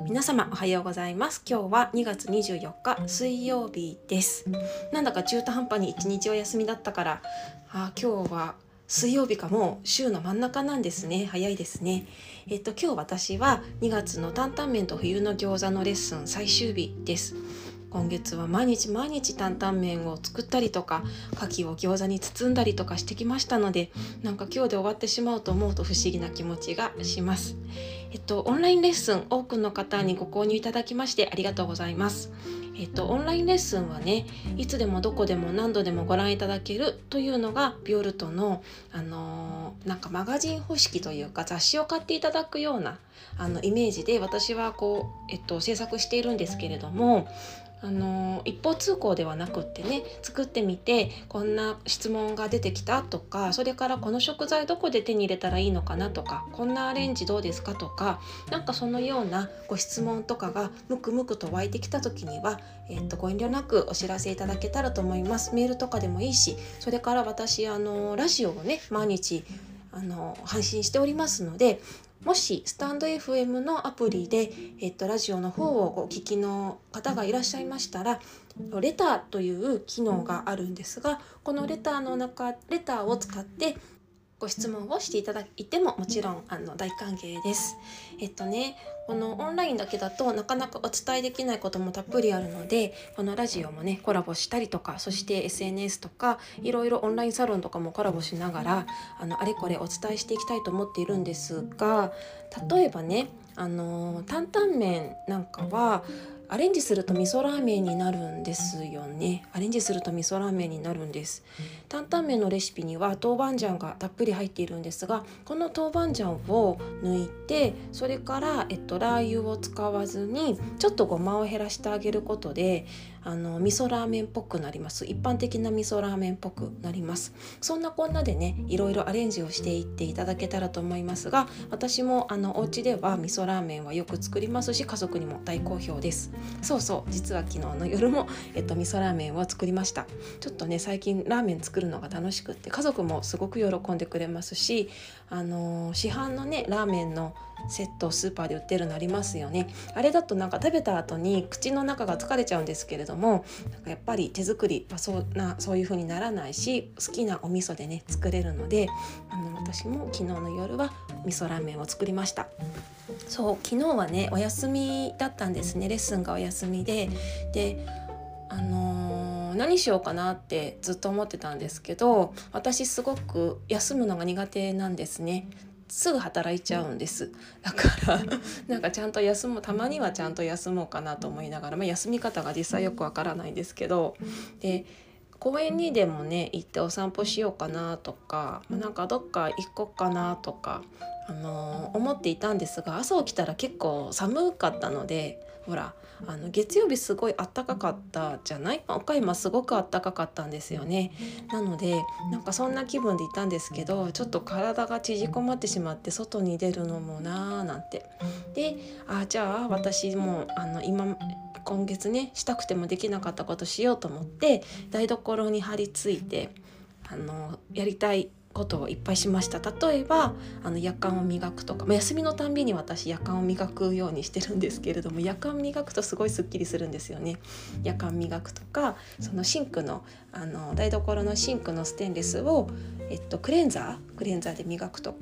皆様おはようございます。今日は2月24日水曜日です。なんだか中途半端に1日お休みだったからあ今日は水曜日かもう週の真ん中なんですね。早いですね。えっと今日私は2月の担々麺と冬の餃子のレッスン最終日です。今月は毎日毎日担々麺を作ったりとか牡蠣を餃子に包んだりとかしてきましたのでなんか今日で終わってしまうと思うと不思議な気持ちがします。えっとオンラインレッスン多くの方にご購入いただきましてありがとうございます。えっと、オンラインレッスンはねいつでもどこでも何度でもご覧いただけるというのがビオルトの、あのー、なんかマガジン方式というか雑誌を買っていただくようなあのイメージで私はこう、えっと、制作しているんですけれどもあの一方通行ではなくってね作ってみてこんな質問が出てきたとかそれからこの食材どこで手に入れたらいいのかなとかこんなアレンジどうですかとかなんかそのようなご質問とかがムクムクと湧いてきた時には、え、っとご遠慮なくお知らせいただけたらと思います。メールとかでもいいしそれから私あのラジオをね毎日あの配信しておりますのでもしスタンド FM のアプリで、えっと、ラジオの方をお聞きの方がいらっしゃいましたらレターという機能があるんですがこのレターの中レターを使ってご質問をしていただいてももちろんあの大歓迎です。えっとねこのオンラインだけだとなかなかお伝えできないこともたっぷりあるのでこのラジオもねコラボしたりとかそして SNS とかいろいろオンラインサロンとかもコラボしながらあのあれこれお伝えしていきたいと思っているんですが例えばねあの担々麺なんかはアレンジすると味噌ラーメンになるんですよね。アレンジすると味噌ラーメンになるんです。担々麺のレシピには豆板醤がたっぷり入っているんですがこの豆板醤を抜いてそれから、えっと、ラー油を使わずにちょっとごまを減らしてあげることであの味噌ラーメンっぽくなります。一般的な味噌ラーメンっぽくなります。そんなこんなでねいろいろアレンジをしていっていただけたらと思いますが私もあのお家では味噌ラーメンはよく作りますし家族にも大好評です。そうそう実は昨日の夜も、えっと、味噌ラーメンを作りました。ちょっとね最近ラーメン作るのが楽しくって家族もすごく喜んでくれますしあの市販のねラーメンのセットスーパーで売ってるのありますよね。あれだとなんか食べた後に口の中が疲れちゃうんですけれどもなんかやっぱり手作りはそうなそういう風にならないし好きなお味噌でね作れるのであの私も昨日の夜は味噌ラーメンを作りました。そう昨日はねお休みだったんですね。レッスンがお休みで。であのー、何しようかなってずっと思ってたんですけど私すごく休むのが苦手なんですね。すぐ働いちゃうんです。だから なんかちゃんと休むたまにはちゃんと休もうかなと思いながら、まあ、休み方が実際よくわからないんですけどで公園にでもね行ってお散歩しようかなとかなんかどっか行こうかなとか、あのー、思っていたんですが朝起きたら結構寒かったのでほらあの月曜日すごいあったかかったじゃない、ま、岡山すごくあったかかったんですよね。なのでなんかそんな気分でいたんですけどちょっと体が縮こまってしまって外に出るのもなーなんて。であじゃあ私もあの今今月ねしたくてもできなかったことしようと思って台所に張り付いてあのやりたいことをいっぱいしました。例えばあの夜間を磨くとか、まあ、休みのたんびに私夜間を磨くようにしてるんですけれども夜間磨くとすごいすっきりするんですよね。夜間磨くとかそのシンクのあの台所のシンクのステンレスを、えっと、クレンザークレンザーで磨くと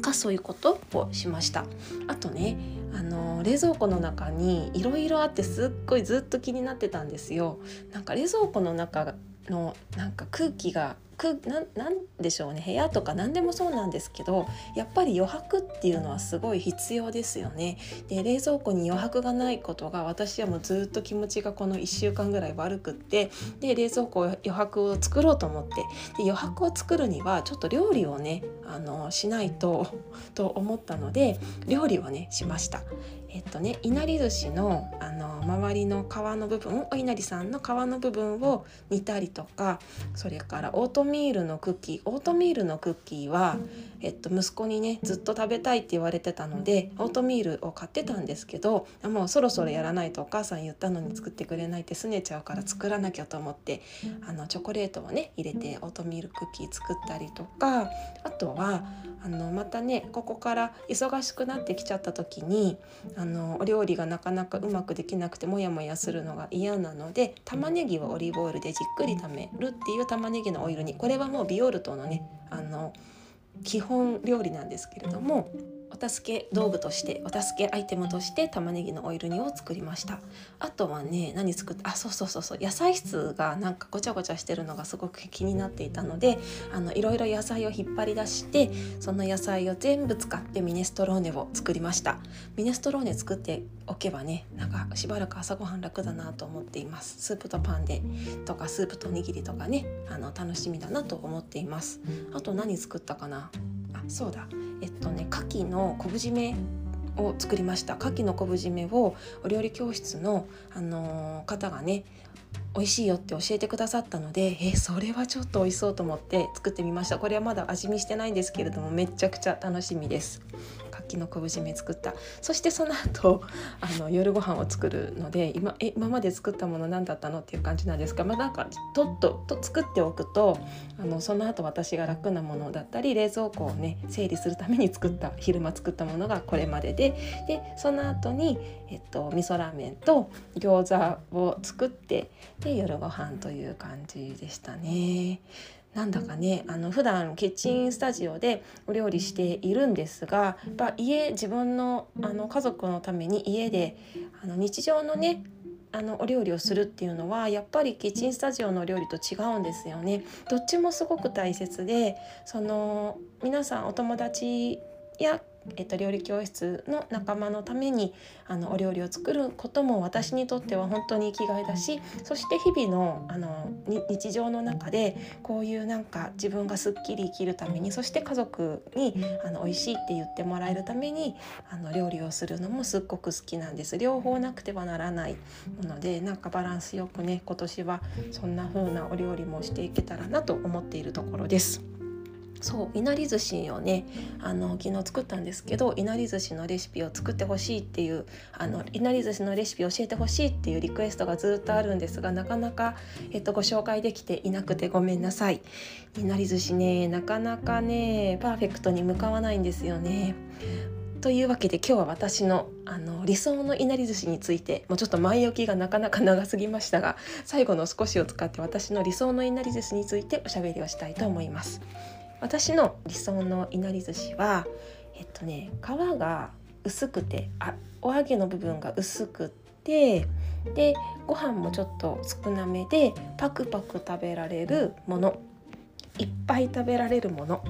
かそういうことをしました。あとねあの冷蔵庫の中にいろいろあってすっごいずっと気になってたんですよ。なんか冷蔵庫の中のなんか空気がくなんでしょうね部屋とか何でもそうなんですけどやっぱり余白っていうのはすごい必要ですよね。で冷蔵庫に余白がないことが私はもうずっと気持ちがこの1週間ぐらい悪くってで冷蔵庫余白を作ろうと思ってで余白を作るにはちょっと料理をねあのしないとと思ったので料理をねしました。えっとねいなり寿司のあの周りの皮の部分お稲荷さんの皮の部分を煮たりとかそれからオートミールのクッキーオートミールのクッキーは、えっと、息子にねずっと食べたいって言われてたのでオートミールを買ってたんですけどもうそろそろやらないとお母さん言ったのに作ってくれないって拗ねちゃうから作らなきゃと思ってあのチョコレートをね入れてオートミールクッキー作ったりとかあとはあのまたねここから忙しくなってきちゃった時にあのお料理がなかなかうまくできなくてモヤモヤするのが嫌なので玉ねぎをオリーブオイルでじっくり炒めるっていう玉ねぎのオイルにこれはもうビオルトのねあの基本料理なんですけれどもお助け道具としてお助けアイテムとして玉ねぎのオイル煮を作りました。あとはね何作ってあそうそうそうそう。野菜室がなんかごちゃごちゃしてるのがすごく気になっていたのであのいろいろ野菜を引っ張り出してその野菜を全部使ってミネストローネを作りました。ミネストローネ作っておけばねなんかしばらく朝ごはん楽だなと思っています。スープとパンでとかスープとおにぎりとかねあの楽しみだなと思っています。あと何作ったかな？あそうだ。えっとね牡蠣の昆布締めを作りました。牡蠣の昆布締めをお料理教室の、あのー、方がね美味しいよって教えてくださったのでえそれはちょっと美味しそうと思って作ってみました。これはまだ味見してないんですけれどもめちゃくちゃ楽しみです。きの昆布締め作ったそしてその後 あの夜ご飯を作るので今え今まで作ったもの何だったのっていう感じなんですがまあなんかとっとと作っておくとあのその後私が楽なものだったり冷蔵庫をね整理するために作った昼間作ったものがこれまでででその後にえっと味噌ラーメンと餃子を作ってで夜ご飯という感じでしたね。なんだかねあの普段キッチンスタジオでお料理しているんですがやっぱ家自分のあの家族のために家であの日常のねあのお料理をするっていうのはやっぱりキッチンスタジオの料理と違うんですよね。どっちもすごく大切でその皆さんお友達やえっと、料理教室の仲間のためにあのお料理を作ることも私にとっては本当に生きがいだしそして日々のあの日常の中でこういうなんか自分がすっきり生きるためにそして家族にあの美味しいって言ってもらえるためにあの料理をするのもすっごく好きなんです両方なくてはならないのでなんかバランスよくね今年はそんな風なお料理もしていけたらなと思っているところです。そういなり寿司をねあの昨日作ったんですけどいなり寿司のレシピを作ってほしいっていうあのいなり寿司のレシピを教えてほしいっていうリクエストがずっとあるんですがなかなか、えっと、ご紹介できていなくてごめんなさい。いなり寿司ねなかなかねパーフェクトに向かわないんですよね。というわけで今日は私のあの理想のいなり寿司についてもうちょっと前置きがなかなか長すぎましたが最後の少しを使って私の理想のいなり寿司についておしゃべりをしたいと思います。私の理想のいなり寿司はえっとね皮が薄くてあお揚げの部分が薄くってでご飯もちょっと少なめでパクパク食べられるものいっぱい食べられるもの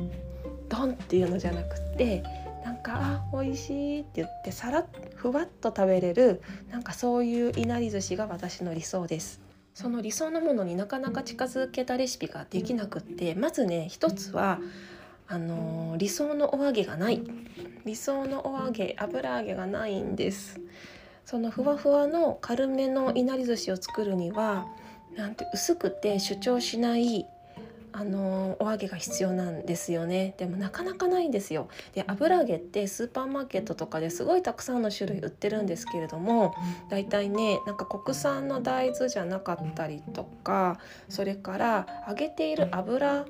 ドンっていうのじゃなくってなんかあ美味しいって言ってさらふわっと食べれるなんかそういういなり寿司が私の理想です。その理想のものになかなか近づけたレシピができなくってまずね一つはあのー、理想のお揚げがない。理想のお揚げ油揚げがないんです。そのふわふわの軽めのいなり寿司を作るにはなんて薄くて主張しないあのお揚げが必要なんですよね。でもなかなかないんですよ。で油揚げってスーパーマーケットとかですごいたくさんの種類売ってるんですけれどもだいたいねなんか国産の大豆じゃなかったりとかそれから揚げている油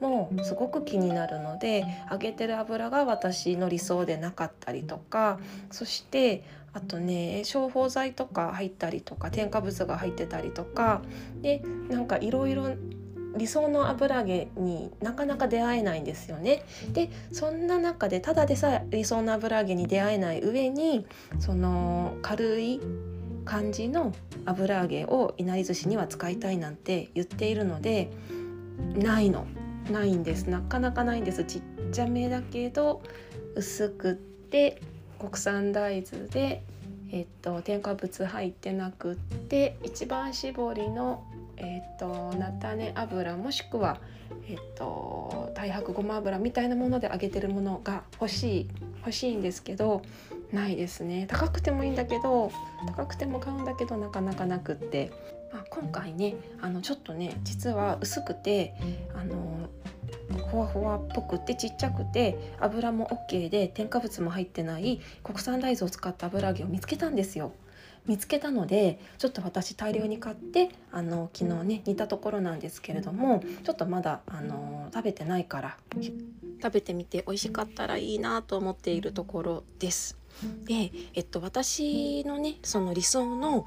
もすごく気になるので揚げてる油が私の理想でなかったりとかそしてあとね消防剤とか入ったりとか添加物が入ってたりとかでなんかいろいろ理想の油揚げになかなか出会えないんですよね。でそんな中でただでさえ理想の油揚げに出会えない上にその軽い感じの油揚げをいなり寿司には使いたいなんて言っているのでないの。ないんです。なかなかないんです。ちっちゃめだけど薄くって国産大豆でえっと、添加物入ってなくって一番搾りの、えっと、菜種油もしくは、えっと、太白ごま油みたいなもので揚げてるものが欲しい欲しいんですけどないですね高くてもいいんだけど高くても買うんだけどなかなかなくって、まあ、今回ねあのちょっとね実は薄くてあのふわふわっぽくてちっちゃくて油も OK で添加物も入ってない国産大豆を使った油揚げを見つけたんですよ。見つけたのでちょっと私大量に買ってあの昨日ね煮たところなんですけれどもちょっとまだあの食べてないから食べてみて美味しかったらいいなと思っているところです。で、えっと、私のねその理想の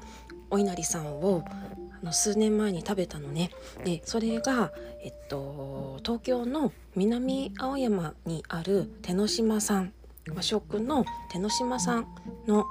お稲荷さんをあの数年前に食べたのねでそれが、えっと、東京の南青山にある手の島さん和食の手の島さんの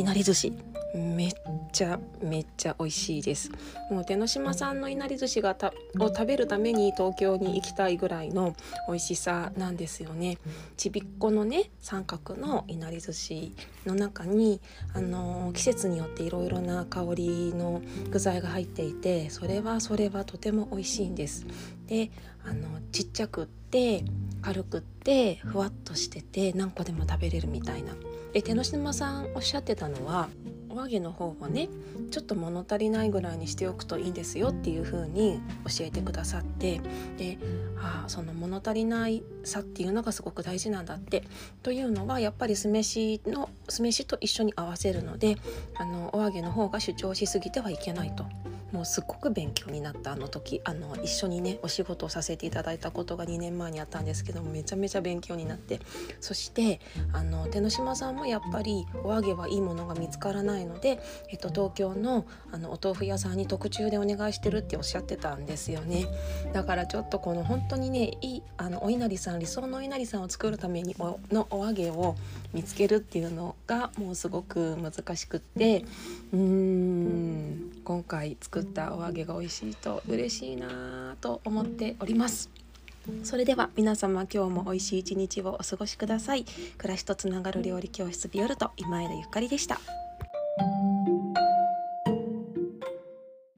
いなり寿司。めっちゃめっちゃ美味しいです。もう手の島さんのいなり寿司がたを食べるために東京に行きたいぐらいの美味しさなんですよね。ちびっこのね三角のいなり寿司の中にあの季節によっていろいろな香りの具材が入っていてそれはそれはとても美味しいんです。であのちっちゃくって軽くってふわっとしてて何個でも食べれるみたいな。で手の島さんおっしゃってたのはお揚げの方をねちょっと物足りないぐらいにしておくといいんですよっていう風に教えてくださってであその物足りないさっていうのがすごく大事なんだってというのはやっぱり酢飯の酢飯と一緒に合わせるのであのお揚げの方が主張しすぎてはいけないと。もうすっごく勉強になったあの時あの一緒にねお仕事をさせていただいたことが2年前にあったんですけどもめちゃめちゃ勉強になってそしてあの手の島さんもやっぱりお揚げはいいものが見つからないので、えっと、東京のあのお豆腐屋さんに特注でお願いしてるっておっしゃってたんですよね。だからちょっとこの本当にねいいあのお稲荷さん理想のお稲荷さんを作るためにおのお揚げを見つけるっていうのがもうすごく難しくってうーん今回作ったお揚げが美味しいと嬉しいなと思っております。それでは皆様今日も美味しい一日をお過ごしください。暮らしとつながる料理教室ビオルト今枝ゆかりでした。